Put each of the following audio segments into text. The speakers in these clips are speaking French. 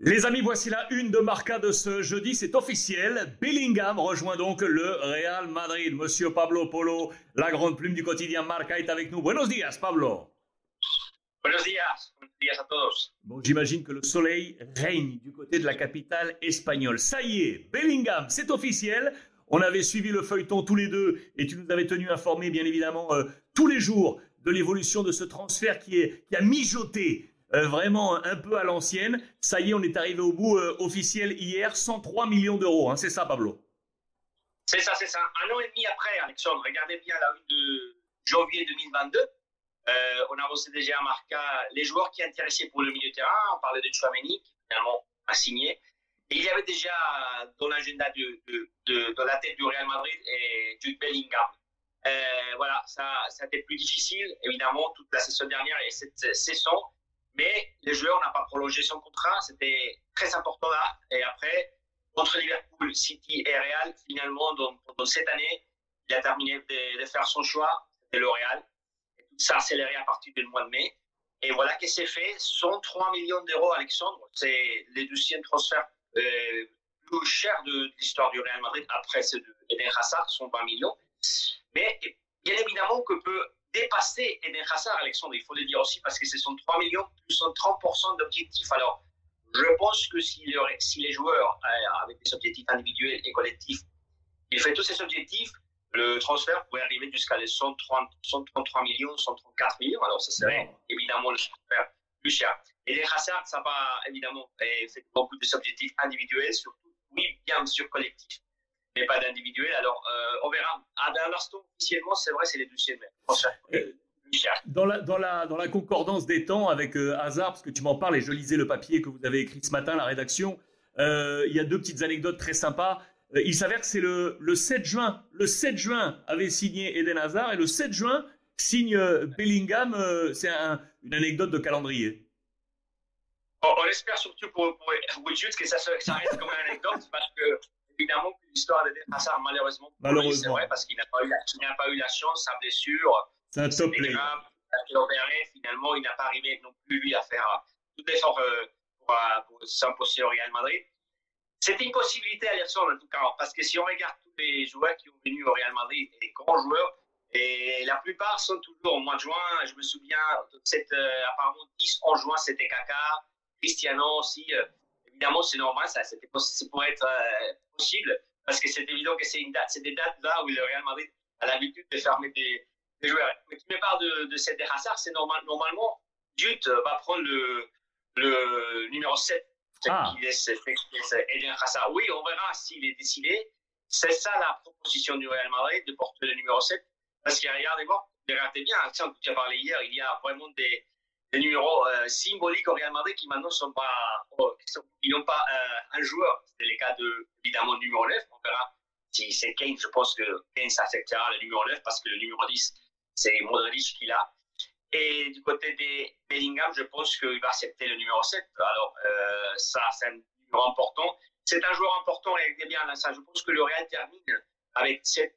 Les amis, voici la une de Marca de ce jeudi, c'est officiel. Bellingham rejoint donc le Real Madrid. Monsieur Pablo Polo, la grande plume du quotidien Marca est avec nous. Buenos días, Pablo. Buenos días, buenos días a todos. Bon, j'imagine que le soleil règne du côté de la capitale espagnole. Ça y est, Bellingham, c'est officiel. On avait suivi le feuilleton tous les deux et tu nous avais tenu informés, bien évidemment, euh, tous les jours de l'évolution de ce transfert qui, est, qui a mijoté euh, vraiment un peu à l'ancienne. Ça y est, on est arrivé au bout euh, officiel hier, 103 millions d'euros. Hein, c'est ça, Pablo? C'est ça, c'est ça. Un an et demi après, Alexandre, regardez bien la une de janvier 2022. Euh, on a reçu déjà à Marca les joueurs qui intéressaient pour le milieu de terrain. On parlait de Chouameni, qui finalement a signé. Il y avait déjà dans l'agenda de, de, de, la tête du Real Madrid et Jude Bellingham. Euh, voilà, ça, ça a été plus difficile, évidemment, toute la saison dernière et cette saison. Mais les joueurs n'ont pas prolongé son contrat. C'était très important là. Et après, contre Liverpool, City et Real, finalement, dans, cette année, il a terminé de, faire son choix. C'était le Real. Tout ça a accéléré à partir du mois de mai. Et voilà que c'est fait. 103 millions d'euros, Alexandre. C'est le deuxième transfert euh, plus cher de, l'histoire du Real Madrid après ceux de Eden Hazard, 120 millions. Mais bien évidemment que peut dépasser Eden Hazard, Alexandre, il faut le dire aussi, parce que ce sont 3 millions plus 30% d'objectifs. Alors, je pense que si, si les joueurs, euh, avec des objectifs individuels et collectifs, ils font tous ces objectifs, le transfert pourrait arriver jusqu'à les 130, 133 millions, 134 millions. Alors, ça serait évidemment le transfert plus cher. Et Hazard, ça va évidemment fait beaucoup de objectifs individuels, surtout, oui, bien sûr, collectifs pas d'individuel. Alors, euh, on verra. À l'instant, officiellement, c'est vrai, c'est les deuxièmes. Euh, dans la, dans, la, dans la concordance des temps avec euh, Hazard, parce que tu m'en parles et je lisais le papier que vous avez écrit ce matin, la rédaction, il y a deux petites anecdotes très sympas. il s'avère que c'est le, le 7 juin. Le 7 juin avait signé Eden Hazard et le 7 juin signe Bellingham. c'est une anecdote de calendrier. On, espère surtout pour, pour, que ça, ça reste comme une anecdote parce que évidemment que l'histoire de Hazard, malheureusement, malheureusement. c'est vrai, parce qu'il n'a pas, eu la, pas eu la chance, sa blessure. C'est un top player. Il a opéré, finalement, il n'a pas arrivé non plus, lui, à faire tout l'effort euh, pour, euh, pour s'imposer au Real Madrid. C'est une possibilité, Alexandre, en tout cas, parce que si on regarde tous les joueurs qui ont venu au Real Madrid, les grands joueurs, et la plupart sont toujours au mois de juin. Je me souviens, cette, euh, apparemment 10 en juin, c'était Kaka, Cristiano aussi. Évidemment, c'est normal, ça, c'était, pourrait être possible, parce que c'est évident que c'est une date, c'est des dates là où le Real Madrid a l'habitude de fermer des, des joueurs. Mais tu me parles de, de cette Hazard, c'est normal, normalement, Dutte va prendre le, le numéro 7, ah. qui laisse Eden Hazard. Oui, on verra s'il est décidé. C'est ça la proposition du Real Madrid de porter le numéro 7. Parce que regardez-moi, regardez bien, tu as parlé hier, il y a vraiment des, des numéros euh, symboliques au Real Madrid qui maintenant sont pas, oh, ils n'ont pas euh, un joueur. C'est le cas de, évidemment, le numéro 9. On verra si c'est Kane. Je pense que Kane s'acceptera le numéro 9 parce que le numéro 10, c'est Modric qui l'a. Et du côté des Bellingham, je pense qu'il va accepter le numéro 7. Alors, euh, ça, c'est un numéro important. C'est un joueur important, et bien ça. Je pense que le Real termine avec cet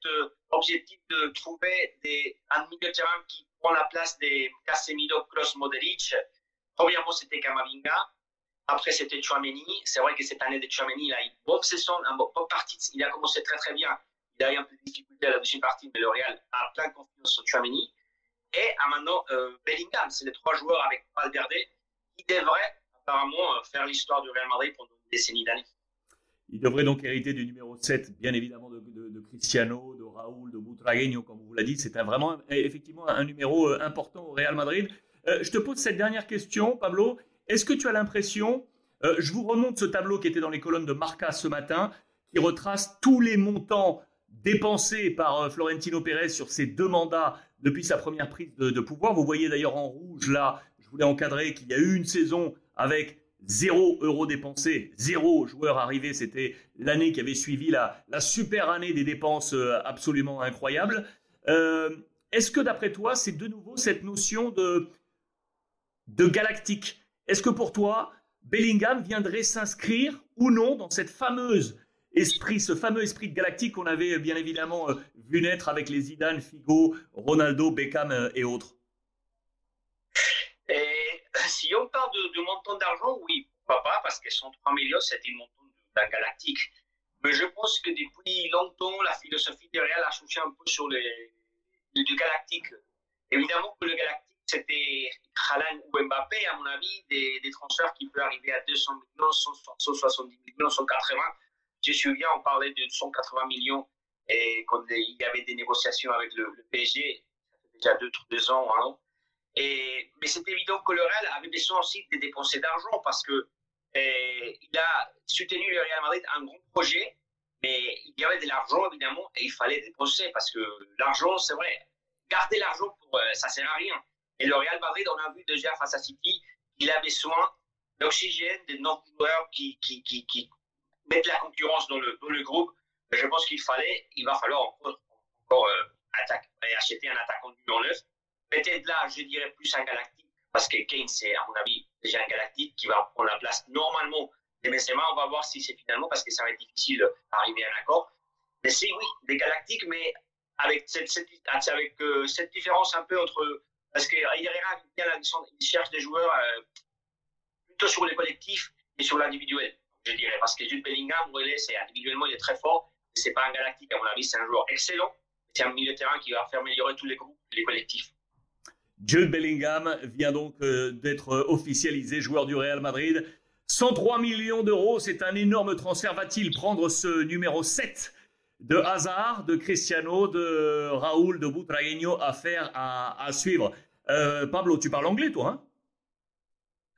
objectif de trouver des, un milieu de terrain qui prend la place de Casemiro, Kroos, Modric. Premièrement, c'était Kamavinga. Après, c'était Chouameni. C'est vrai que cette année de Chouameni, il a une bonne saison, une bonne partie. Il a commencé très, très bien. Il a eu un peu de difficulté à la deuxième partie, mais le Real a plein confiance sur Chouameni. Et à maintenant, euh, Bellingham, c'est les trois joueurs avec Valverde qui devraient apparemment euh, faire l'histoire du Real Madrid pendant une décennie d'années. Il devrait donc hériter du numéro 7, bien évidemment, de, Cristiano, de Raúl, de Butragueño, comme vous l'a dit. C'est vraiment, effectivement, un numéro euh, important au Real Madrid. Euh, je te pose cette dernière question, Pablo. Est-ce que tu as l'impression, euh, je vous remonte ce tableau qui était dans les colonnes de Marca ce matin, qui retrace tous les montants dépensés par Florentino Pérez sur ses deux mandats depuis sa première prise de, de pouvoir? Vous voyez d'ailleurs en rouge, là, je voulais encadrer qu'il y a eu une saison avec Zéro euro dépensé, zéro joueur arrivé. C'était l'année qui avait suivi la, super année des dépenses euh, absolument incroyables. Euh, est-ce que d'après toi, c'est de nouveau cette notion de, de galactique? Est-ce que pour toi, Bellingham viendrait s'inscrire ou non dans cette fameuse esprit, ce fameux esprit de galactique qu'on avait bien évidemment euh, vu naître avec les Zidane, Figo, Ronaldo, Beckham et autres? Si on parle de, montant d'argent, oui, pourquoi pas, parce que 103 millions, c'est une montant d'un galactique. Mais je pense que depuis longtemps, la philosophie du Real a changé un peu sur le, galactique. Évidemment que le galactique, c'était Haaland ou Mbappé, à mon avis, des, transferts qui peuvent arriver à 200 millions, 170 millions, 180. Je me souviens, on parlait de 180 millions et quand il y avait des négociations avec le, PSG, ça fait déjà deux, ans, un an. Et, mais c'est évident que le Real avait besoin aussi de dépenser d'argent parce que eh, il a soutenu le Real Madrid un grand projet, mais il y avait de l'argent évidemment et il fallait dépenser parce que l'argent, c'est vrai, garder l'argent pour euh, ça sert à rien. Et le Real Madrid, on a vu déjà face à City, il a besoin d'oxygène, de nos joueurs qui, qui, qui, qui, mettent la concurrence dans le, dans le groupe. Je pense qu'il fallait, il va falloir encore, encore euh, acheter un attaquant du neuf. Peut-être là, je dirais plus un galactique, parce que Kane, c'est à mon avis déjà un galactique qui va prendre la place normalement des Benzema. On va voir si c'est finalement, parce que ça va être difficile d'arriver à un accord. Mais c'est oui, des galactiques, mais avec cette, euh, différence un peu entre. Parce que Herrera, il cherche des joueurs euh, plutôt sur les collectifs et sur l'individuel, je dirais. Parce que Jude Bellingham, c'est individuellement, il est très fort. C'est pas un galactique, à mon avis, c'est un joueur excellent. C'est un milieu de terrain qui va faire améliorer tous les groupes, les collectifs. Jude Bellingham vient donc euh, d'être officialisé joueur du Real Madrid. 103 millions d'euros, c'est un énorme transfert. Va-t-il prendre ce numéro 7 de Hazard, de Cristiano, de Raoul, de Butragueño à faire, à, suivre? Euh, Pablo, tu parles anglais, toi hein?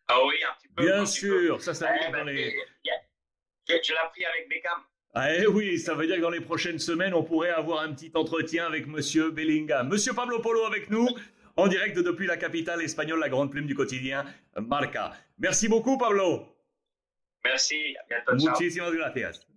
Ah oui, un petit peu. Bien sûr, ça, ça veut dire dans les... Je, l'ai appris avec Beckham. Ah, eh oui, ça veut dire que dans les prochaines semaines, on pourrait avoir un petit entretien avec Monsieur Bellingham. Monsieur Pablo Polo avec nous en direct depuis la capitale espagnole, la grande plume du quotidien Marca. Merci beaucoup, Pablo. Merci, à bientôt. Muchísimas gracias.